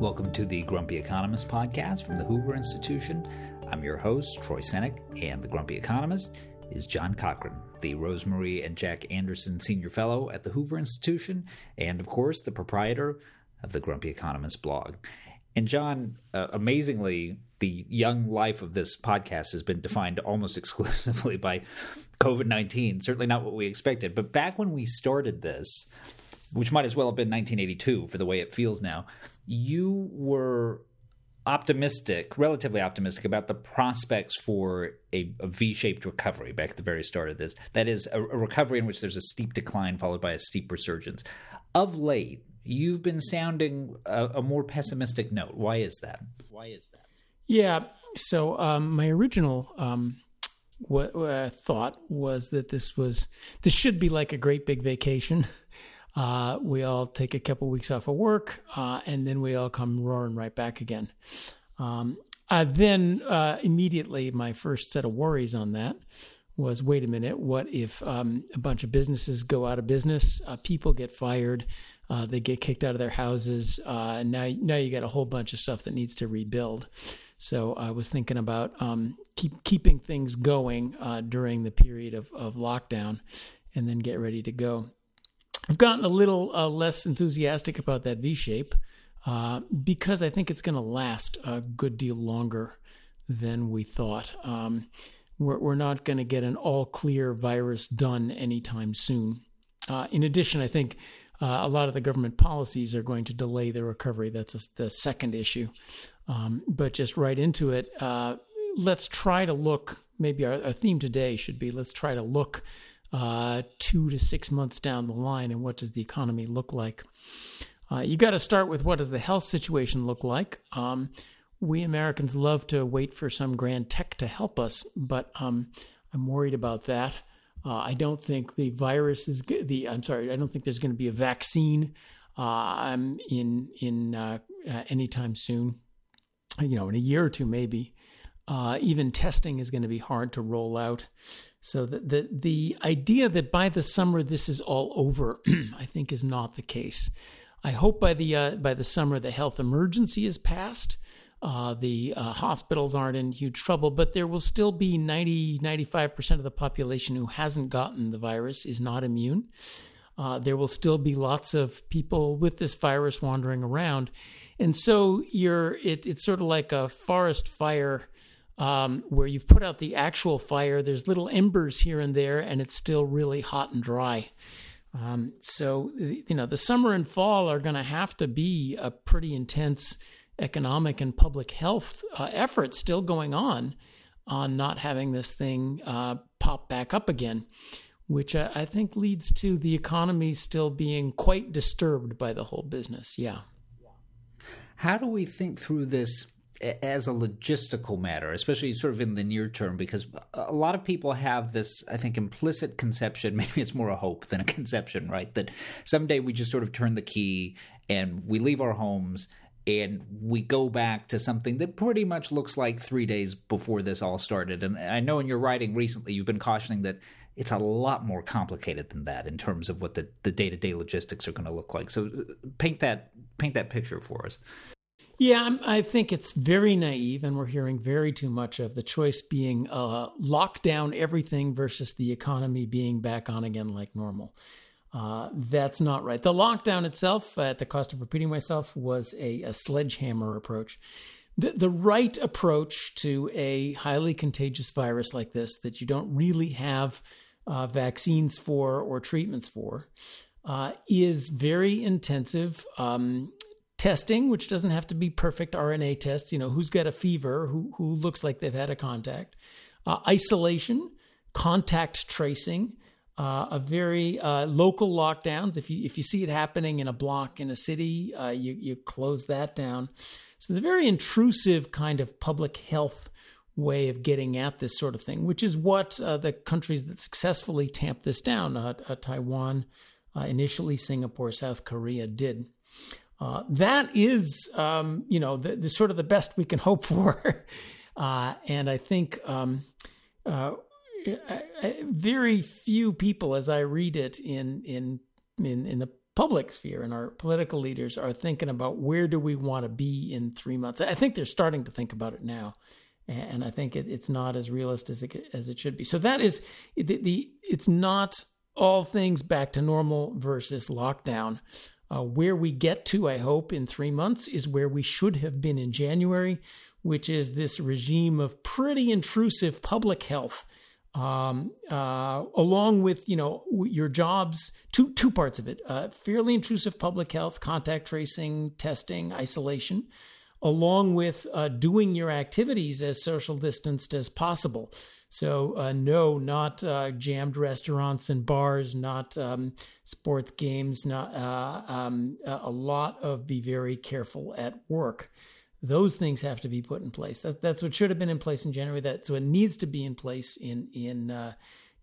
Welcome to the Grumpy Economist podcast from the Hoover Institution. I'm your host, Troy Senik, and the Grumpy Economist is John Cochrane, the Rose-Marie and Jack Anderson Senior Fellow at the Hoover Institution, and of course, the proprietor of the Grumpy Economist blog. And John, uh, amazingly, the young life of this podcast has been defined almost exclusively by COVID 19. Certainly not what we expected. But back when we started this, which might as well have been 1982 for the way it feels now, you were optimistic, relatively optimistic about the prospects for a a V-shaped recovery back at the very start of this. That is, a, a recovery in which there's a steep decline followed by a steep resurgence. Of late, you've been sounding a, a more pessimistic note. Why is that? Why is that? Yeah. So um, my original um, what uh, thought was that this was this should be like a great big vacation. Uh, we all take a couple weeks off of work, uh, and then we all come roaring right back again. Um, uh, then uh, immediately, my first set of worries on that was: wait a minute, what if um, a bunch of businesses go out of business, uh, people get fired, uh, they get kicked out of their houses, and now now you got a whole bunch of stuff that needs to rebuild. So I was thinking about um, keep keeping things going during the period of, of lockdown, and then get ready to go. I've gotten a little uh, less enthusiastic about that V shape uh, because I think it's going to last a good deal longer than we thought. Um, we're, we're, not going to get an all clear virus done anytime soon. Uh, in addition, I think uh, a lot of the government policies are going to delay the recovery. That's a, the second issue. Um, but just right into it, uh, let's try to look. Maybe our, our theme today should be let's try to look uh, two to six months down the line and what does the economy look like. Uh, you got to start with what does the health situation look like. Um, we Americans love to wait for some grand tech to help us, but um, I'm worried about that. Uh, I don't think the virus is the. I'm sorry. I don't think there's going to be a vaccine uh, in in uh, uh, anytime soon. You know, in a year or two, maybe. Even testing is going to be hard to roll out. So the, the, the idea that by the summer this is all over, I think, is not the case. I hope by the uh, by the summer the health emergency is passed. Uh, the uh, hospitals aren't in huge trouble, but there will still be 90, 95% of the population who hasn't gotten the virus, is not immune. Uh, there will still be lots of people with this virus wandering around. And so you're, it, it's sort of like a forest fire um, where you've put out the actual fire. There's little embers here and there, and it's still really hot and dry. Um, so, you know, the summer and fall are going to have to be a pretty intense economic and public health uh, effort still going on on not having this thing uh, pop back up again, which I, I think leads to the economy still being quite disturbed by the whole business. Yeah. How do we think through this as a logistical matter, especially sort of in the near term, because a lot of people have this, I think, implicit conception. Maybe it's more a hope than a conception, right? That someday we just sort of turn the key and we leave our homes and we go back to something that pretty much looks like three days before this all started. And I know in your writing recently, you've been cautioning that it's a lot more complicated than that in terms of what the, the day-to-day logistics are going to look like. So uh, paint that paint that picture for us. Yeah, I'm, i think it's very naive, and we're hearing very too much of the choice being uh, lock down everything versus the economy being back on again like normal. Uh, that's not right. The lockdown itself, at the cost of repeating myself, was a, a sledgehammer approach. The, the right approach to a highly contagious virus like this that you don't really have uh, vaccines for or treatments for uh, is very intensive. Um, testing, which doesn't have to be perfect RNA tests. You know, who's got a fever, who who looks like they've had a contact, uh, isolation, contact tracing, uh, a very uh, local lockdowns. If you if you see it happening in a block in a city, uh, you you close that down. So the very intrusive kind of public health way of getting at this sort of thing, which is what uh, the countries that successfully tamped this down, uh, Taiwan, initially Singapore, South Korea, did. Uh, that is, um, you know, the, the, sort of the best we can hope for. uh, and I think um, uh, very few people, as I read it in in in, in the public sphere and our political leaders are thinking about where do we want to be in three months. I think they're starting to think about it now, and I think it, it's not as realistic as it, as it should be. So that is the, the it's not all things back to normal versus lockdown. Uh, where we get to, I hope, in three months is where we should have been in January, which is this regime of pretty intrusive public health um, uh, along with you know your jobs. Two two parts of it: uh, fairly intrusive public health, contact tracing, testing, isolation, along with uh, doing your activities as social distanced as possible. So uh, no, not uh, jammed restaurants and bars, not um, sports games, not uh, um, a lot of be very careful at work. Those things have to be put in place. That, that's what should have been in place in January. That's what needs to be in place in in uh,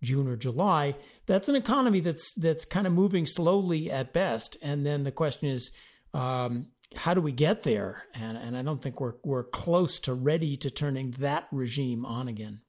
June or July. That's an economy that's that's kind of moving slowly at best. And then the question is, um, how do we get there? And and I don't think we're we're close to ready to turning that regime on again,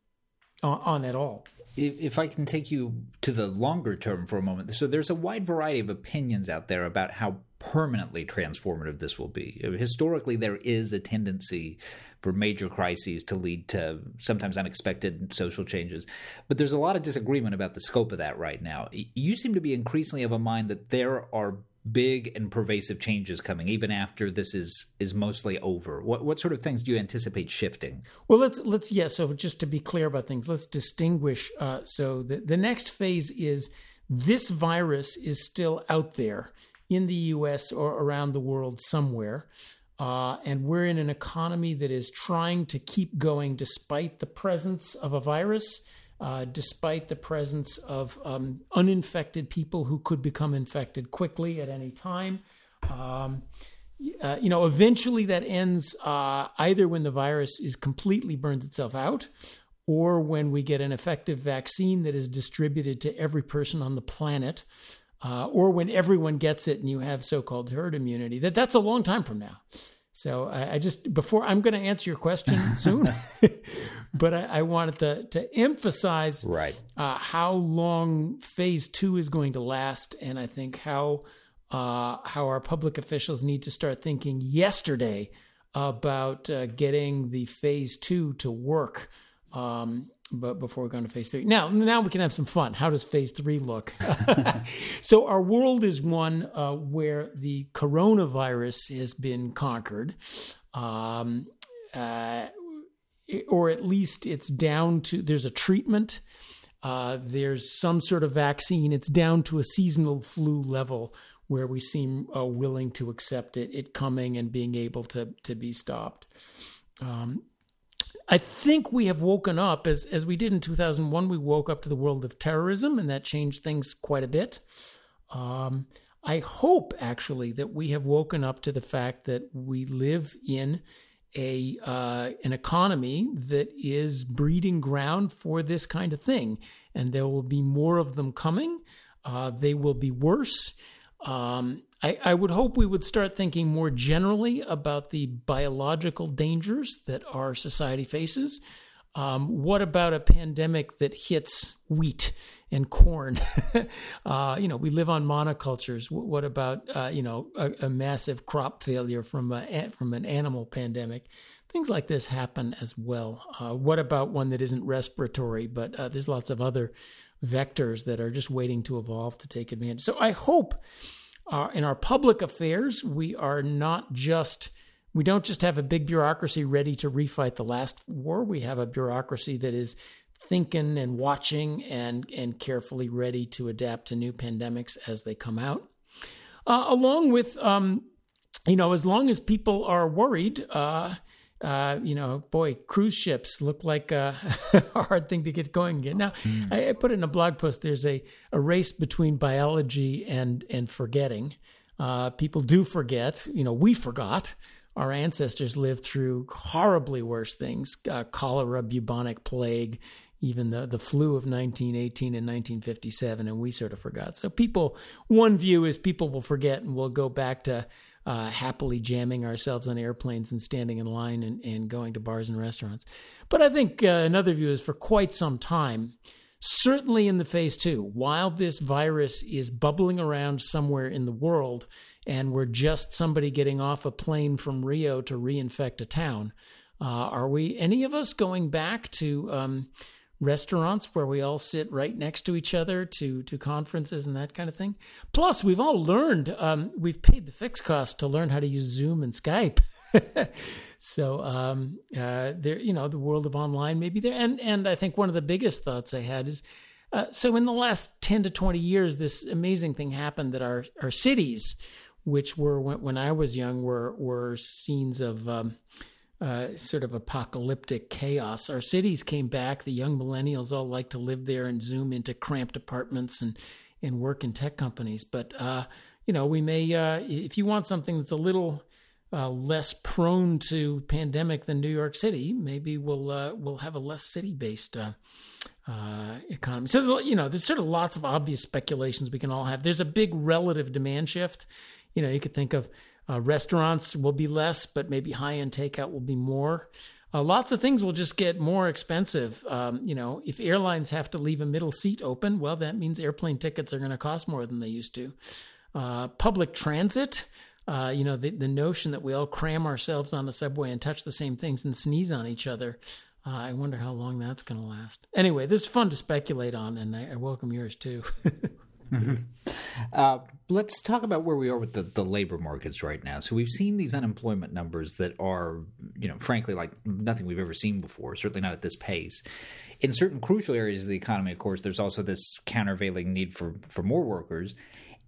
on, on at all. If I can take you to the longer term for a moment, so there's a wide variety of opinions out there about how permanently transformative this will be. Historically, there is a tendency for major crises to lead to sometimes unexpected social changes. But there's a lot of disagreement about the scope of that right now. You seem to be increasingly of a mind that there are big and pervasive changes coming even after this is is mostly over what what sort of things do you anticipate shifting well let's let's yeah so just to be clear about things let's distinguish uh, so the, the next phase is this virus is still out there in the US or around the world somewhere. Uh, and we're in an economy that is trying to keep going despite the presence of a virus, uh, despite the presence of um, uninfected people who could become infected quickly at any time. Um, uh, you know, eventually that ends uh, either when the virus is completely burns itself out, or when we get an effective vaccine that is distributed to every person on the planet uh, or when everyone gets it and you have so-called herd immunity. That that's a long time from now. So I, I just before I'm going to answer your question soon, but I, I, wanted to to emphasize right uh, how long phase two is going to last, and I think how uh, how our public officials need to start thinking yesterday about uh, getting the phase two to work. Um, but before we go into phase three. Now, now we can have some fun. How does phase three look? so our world is one uh, where the coronavirus has been conquered, um, uh, or at least it's down to there's a treatment. Uh, there's some sort of vaccine. It's down to a seasonal flu level where we seem uh, willing to accept it, it coming and being able to to be stopped. Um, I think we have woken up as as we did in 2001. We woke up to the world of terrorism, and that changed things quite a bit. Um, I hope actually that we have woken up to the fact that we live in a uh, an economy that is breeding ground for this kind of thing, and there will be more of them coming. Uh, they will be worse. Um, I, I, would hope we would start thinking more generally about the biological dangers that our society faces. Um, what about a pandemic that hits wheat and corn? uh, you know, we live on monocultures. What about uh, you know a, a, massive crop failure from a, from an animal pandemic? Things like this happen as well. Uh, what about one that isn't respiratory, but uh, there's lots of other vectors that are just waiting to evolve to take advantage. So I hope uh, in our public affairs, we are not just we don't just have a big bureaucracy ready to refight the last war. We have a bureaucracy that is thinking and watching and and carefully ready to adapt to new pandemics as they come out. Uh, along with, um, you know, as long as people are worried, uh, uh, you know, boy, cruise ships look like a, hard thing to get going again. Now, mm. I, I, put in a blog post. There's a, a race between biology and and forgetting. Uh, people do forget. You know, we forgot. Our ancestors lived through horribly worse things: uh, cholera, bubonic plague, even the the flu of 1918 and 1957, and we sort of forgot. So, people, one view is people will forget and we'll go back to uh, happily jamming ourselves on airplanes and standing in line and, and going to bars and restaurants. But I think uh, another view is for quite some time, certainly in the phase two, while this virus is bubbling around somewhere in the world and we're just somebody getting off a plane from Rio to reinfect a town, uh, are we, any of us, going back to um, restaurants where we all sit right next to each other to to conferences and that kind of thing? Plus, we've all learned, um, we've paid the fixed cost to learn how to use Zoom and Skype. so um, uh, there, you know, the world of online may be there, and and I think one of the biggest thoughts I had is. Uh, so in the last 10 to 20 years this amazing thing happened that our our cities which were when, when I was young were were scenes of um, uh, sort of apocalyptic chaos. Our cities came back. The young millennials all like to live there and zoom into cramped apartments and and work in tech companies. But uh, you know, we may uh, if you want something that's a little uh, less prone to pandemic than New York City, maybe we'll uh, we'll have a less city based. Uh, economy. So you know, there's sort of lots of obvious speculations we can all have. There's a big relative demand shift you know, you could think of uh, restaurants will be less, but maybe high end takeout will be more. Uh, lots of things will just get more expensive. Um, you know, if airlines have to leave a middle seat open, well, that means airplane tickets are going to cost more than they used to. Uh, public transit, uh, you know, the, the notion that we all cram ourselves on the subway and touch the same things and sneeze on each other. Uh, I wonder how long that's going to last. Anyway, this is fun to speculate on, and I, I welcome yours too. Mm-hmm. Uh, let's talk about where we are with the, the labor markets right now. So we've seen these unemployment numbers that are, you know, frankly, like nothing we've ever seen before. Certainly not at this pace. In certain crucial areas of the economy, of course, there's also this countervailing need for for more workers,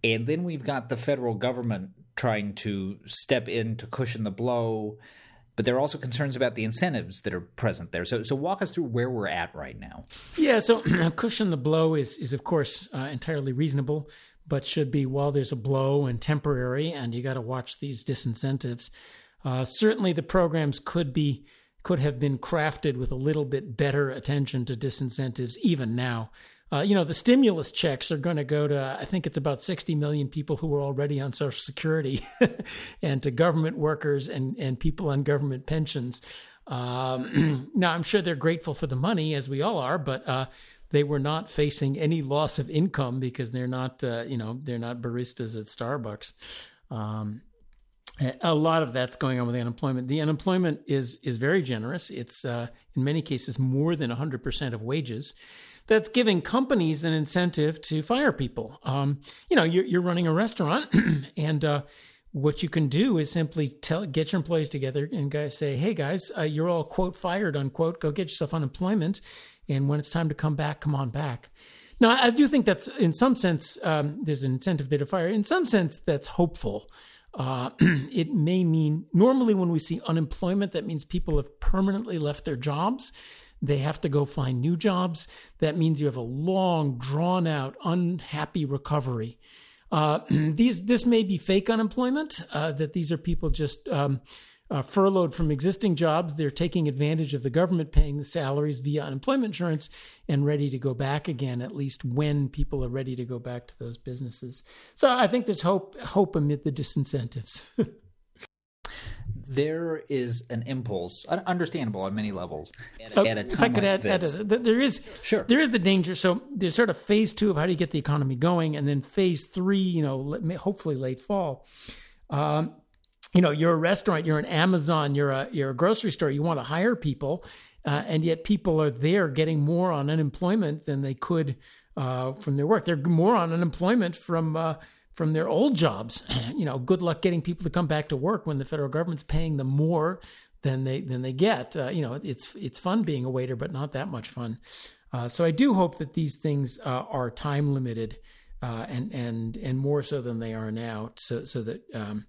and then we've got the federal government trying to step in to cushion the blow but there are also concerns about the incentives that are present there. So, so walk us through where we're at right now. Yeah, so cushion the blow is is of course uh, entirely reasonable, but should be while there's a blow and temporary, and you got to watch these disincentives. Uh, certainly, the programs could be could have been crafted with a little bit better attention to disincentives even now. Uh, you know, the stimulus checks are going to go to, I think it's about 60 million people who are already on Social Security and to government workers and, and people on government pensions. Um, now, I'm sure they're grateful for the money, as we all are, but uh, they were not facing any loss of income because they're not, uh, you know, they're not baristas at Starbucks. Um, a lot of that's going on with the unemployment. The unemployment is is very generous. It's uh, in many cases more than 100% of wages that's giving companies an incentive to fire people. Um, you know, you're, you're, running a restaurant, and uh, what you can do is simply tell, get your employees together and guys say, "Hey guys, uh, you're all quote fired unquote. Go get yourself unemployment, and when it's time to come back, come on back." Now, I do think that's in some sense um, there's an incentive there to fire. In some sense, that's hopeful. Uh, it may mean normally when we see unemployment, that means people have permanently left their jobs. They have to go find new jobs. That means you have a long, drawn out, unhappy recovery. Uh, these this may be fake unemployment. Uh, that these are people just um, uh, furloughed from existing jobs. They're taking advantage of the government paying the salaries via unemployment insurance and ready to go back again. At least when people are ready to go back to those businesses. So I think there's hope hope amid the disincentives. there is an impulse, understandable on many levels. At, at a time if I could like add, add a, there is sure there is the danger. So there's sort of phase two of how do you get the economy going, and then phase three, you know, hopefully late fall. Um, you know, you're a restaurant, you're an Amazon, you're a you're a grocery store. You want to hire people, uh, and yet people are there getting more on unemployment than they could uh, from their work. They're more on unemployment from uh, from their old jobs. You know, good luck getting people to come back to work when the federal government's paying them more than they than they get. Uh, you know, it's it's fun being a waiter, but not that much fun. Uh, so I do hope that these things uh, are time limited, uh, and and and more so than they are now, so so that um,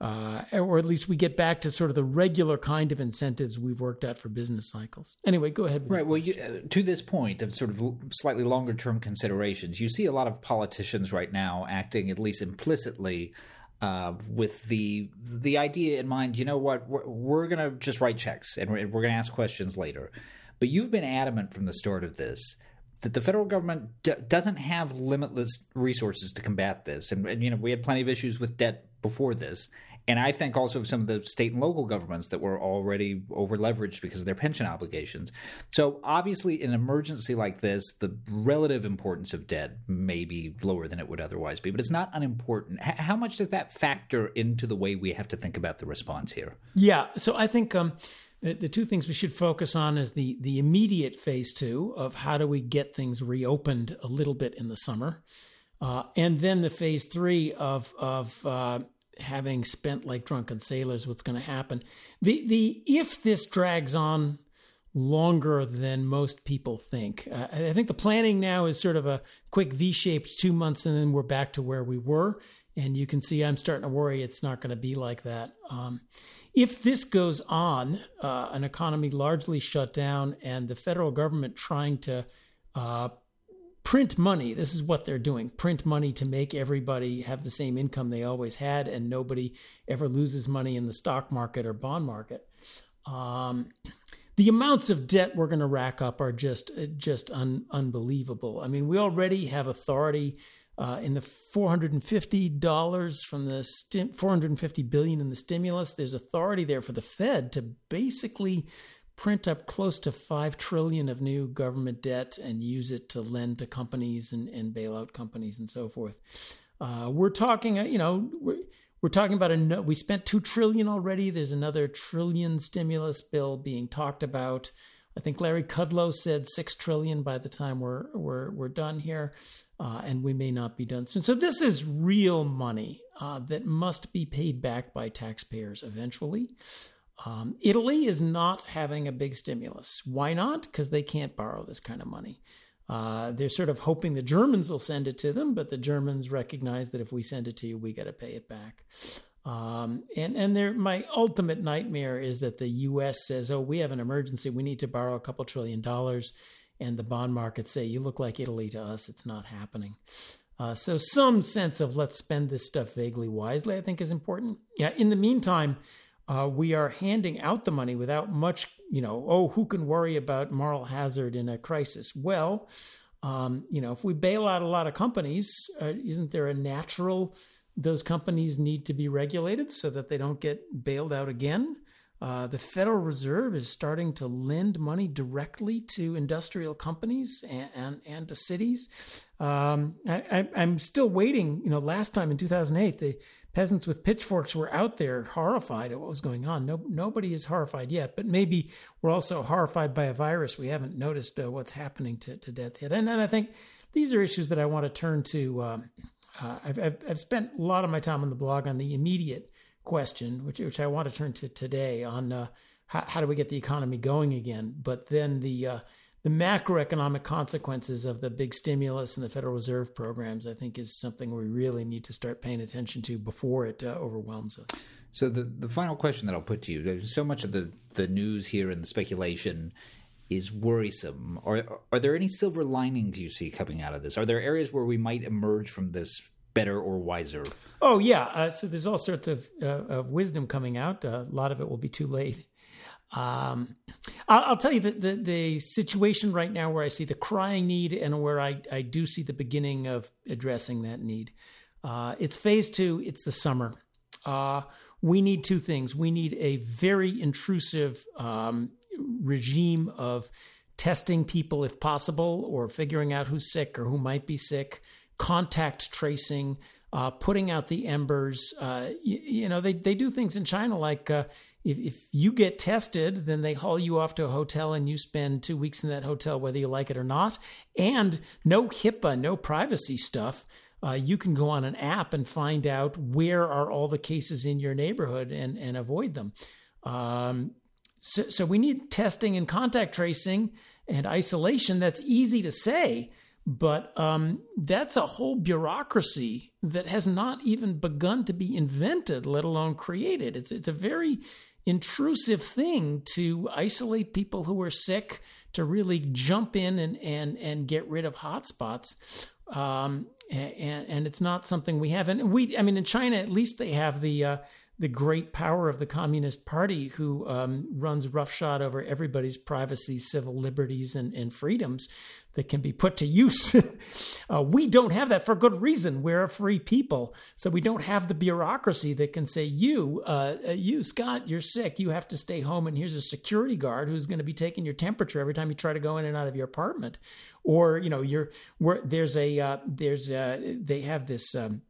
uh, or at least we get back to sort of the regular kind of incentives we've worked at for business cycles. Anyway, go ahead. Right. Well, you, uh, to this point of sort of slightly longer term considerations, you see a lot of politicians right now acting, at least implicitly, uh, with the the idea in mind. You know what? We're, we're going to just write checks and we're, we're going to ask questions later. But you've been adamant from the start of this that the federal government d- doesn't have limitless resources to combat this. And, and, you know, we had plenty of issues with debt before this. And I think also of some of the state and local governments that were already over leveraged because of their pension obligations. So, obviously, in an emergency like this, the relative importance of debt may be lower than it would otherwise be, but it's not unimportant. H- how much does that factor into the way we have to think about the response here? Yeah. So, I think. Um, the, the two things we should focus on is the the immediate phase two of how do we get things reopened a little bit in the summer, uh, and then the phase three of of uh, having spent like drunken sailors, what's going to happen? The the if this drags on longer than most people think, uh, I think the planning now is sort of a quick V-shaped two months, and then we're back to where we were. And you can see I'm starting to worry it's not going to be like that. Um, if this goes on, uh, an economy largely shut down, and the federal government trying to uh, print money. This is what they're doing print money to make everybody have the same income they always had, and nobody ever loses money in the stock market or bond market. Um, the amounts of debt we're going to rack up are just just un, unbelievable. I mean, we already have authority uh, in the 450 dollars from the stim- 450 billion in the stimulus. There's authority there for the Fed to basically print up close to 5 trillion of new government debt and use it to lend to companies and, and bail out companies and so forth. Uh, we're talking, uh, you know, we're, we're talking about a we spent 2 trillion already. There's another trillion stimulus bill being talked about. I think Larry Kudlow said 6 trillion by the time we're we're we're done here. Uh, and we may not be done soon. So this is real money uh, that must be paid back by taxpayers eventually. Um, Italy is not having a big stimulus. Why not? Because they can't borrow this kind of money. Uh, they're sort of hoping the Germans will send it to them, but the Germans recognize that if we send it to you, we got to pay it back. Um, and and my ultimate nightmare is that the U.S. says, "Oh, we have an emergency. We need to borrow a couple trillion dollars," and the bond markets say, "You look like Italy to us. It's not happening." Uh, so some sense of let's spend this stuff vaguely wisely, I think, is important. Yeah. In the meantime, uh, we are handing out the money without much, you know, oh, who can worry about moral hazard in a crisis? Well, um, you know, if we bail out a lot of companies, uh, isn't there a natural those companies need to be regulated so that they don't get bailed out again? Uh, the Federal Reserve is starting to lend money directly to industrial companies and, and, and to cities. Um, I, am still waiting. You know, last time in 2008, the peasants with pitchforks were out there horrified at what was going on. No, nobody is horrified yet, but maybe we're also horrified by a virus. We haven't noticed uh, what's happening to, to deaths yet. And, and I think these are issues that I want to turn to. Um, uh, I've, I've, I've, spent a lot of my time on the blog on the immediate question, which, which I want to turn to today on uh, how, how, do we get the economy going again? But then the uh, the macroeconomic consequences of the big stimulus and the Federal Reserve programs, I think, is something we really need to start paying attention to before it uh, overwhelms us. So the the final question that I'll put to you: There's so much of the the news here and the speculation is worrisome. Are are there any silver linings you see coming out of this? Are there areas where we might emerge from this better or wiser? Oh yeah, uh, so there's all sorts of, uh, of wisdom coming out. Uh, a lot of it will be too late. Um, I'll, I'll, tell you that the, the situation right now where I see the crying need and where I, I do see the beginning of addressing that need. Uh, it's phase two, it's the summer. Uh, we need two things. We need a very intrusive um, regime of testing people if possible, or figuring out who's sick or who might be sick, contact tracing, uh, putting out the embers. Uh, you, you, know, they, they do things in China like uh, if, if you get tested, then they haul you off to a hotel and you spend two weeks in that hotel, whether you like it or not. And no HIPAA, no privacy stuff. Uh, you can go on an app and find out where are all the cases in your neighborhood and, and avoid them. Um, so, so we need testing and contact tracing and isolation. That's easy to say, but um, that's a whole bureaucracy that has not even begun to be invented, let alone created. It's it's a very intrusive thing to isolate people who are sick, to really jump in and and and get rid of hotspots. Um, and, and it's not something we have. And we, I mean, in China, at least they have the uh, the great power of the Communist Party, who um, runs roughshod over everybody's privacy, civil liberties, and, and freedoms that can be put to use. uh, we don't have that for good reason. We're a free people. So we don't have the bureaucracy that can say, you, uh, uh you, Scott, you're sick. You have to stay home. And here's a security guard who's going to be taking your temperature every time you try to go in and out of your apartment. Or, you know, you're, there's a, uh, there's, a, they have this, um,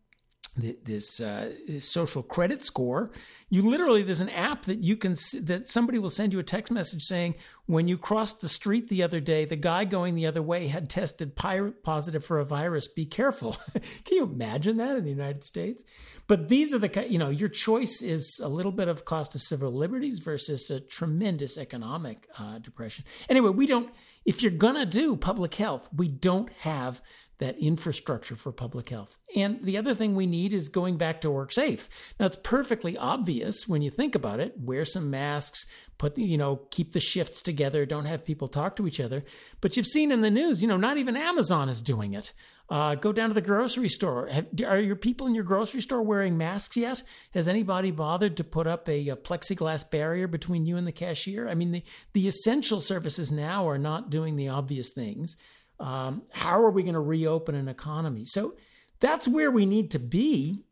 this, uh, social credit score. You literally there's an app that you can that somebody will send you a text message saying when you crossed the street the other day, the guy going the other way had tested positive for a virus. Be careful. can you imagine that in the United States? But these are the you know your choice is a little bit of cost of civil liberties versus a tremendous economic uh, depression. Anyway, we don't. If you're gonna do public health, we don't have that infrastructure for public health. And the other thing we need is going back to work safe. Now it's perfectly obvious when you think about it. Wear some masks, put you know, keep the shifts together, don't have people talk to each other. But you've seen in the news, you know, not even Amazon is doing it. Uh, go down to the grocery store. Have, are your people in your grocery store wearing masks yet? Has anybody bothered to put up a, a, plexiglass barrier between you and the cashier? I mean, the, the essential services now are not doing the obvious things. Um, how are we going to reopen an economy? So that's where we need to be.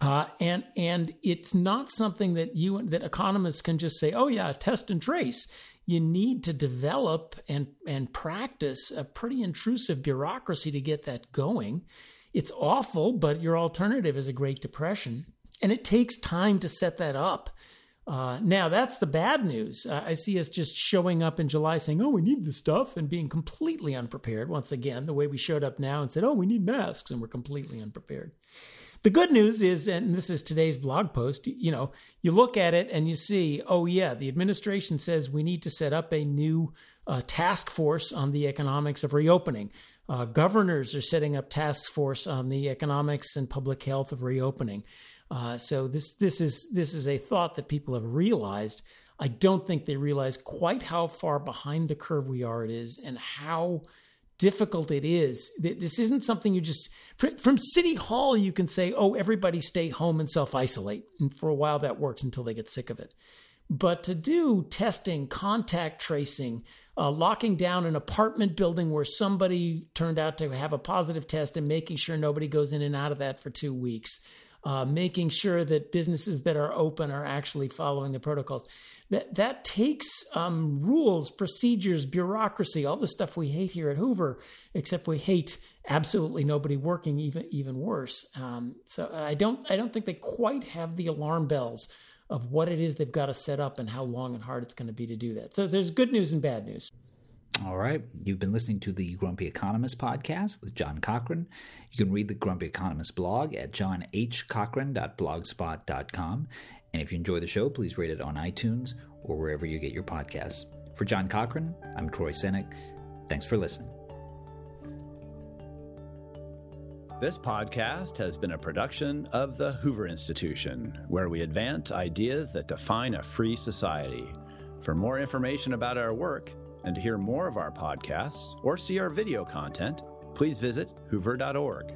Uh, and and it's not something that you that economists can just say, oh yeah, test and trace. You need to develop and and practice a pretty intrusive bureaucracy to get that going. It's awful, but your alternative is a Great Depression, and it takes time to set that up. Uh, now that's the bad news. Uh, I see us just showing up in July saying, "Oh, we need the stuff," and being completely unprepared. Once again, the way we showed up now and said, "Oh, we need masks," and we're completely unprepared. The good news is, and this is today's blog post. You know, you look at it and you see, oh yeah, the administration says we need to set up a new uh, task force on the economics of reopening. Uh, governors are setting up task force on the economics and public health of reopening. Uh, so this this is this is a thought that people have realized. I don't think they realize quite how far behind the curve we are. It is and how difficult it is. This isn't something you just from City Hall. You can say, "Oh, everybody stay home and self isolate," and for a while that works until they get sick of it. But to do testing, contact tracing, uh, locking down an apartment building where somebody turned out to have a positive test and making sure nobody goes in and out of that for two weeks, uh, making sure that businesses that are open are actually following the protocols. That that takes um, rules, procedures, bureaucracy, all the stuff we hate here at Hoover. Except we hate absolutely nobody working, even even worse. Um, so I don't I don't think they quite have the alarm bells of what it is they've got to set up and how long and hard it's going to be to do that. So there's good news and bad news. All right. You've been listening to the Grumpy Economist podcast with John Cochrane. You can read the Grumpy Economist blog at johnhcochrane.blogspot.com. And if you enjoy the show, please rate it on iTunes or wherever you get your podcasts. For John Cochrane, I'm Troy Senik. Thanks for listening. This podcast has been a production of the Hoover Institution, where we advance ideas that define a free society. For more information about our work, and to hear more of our podcasts or see our video content, please visit hoover.org.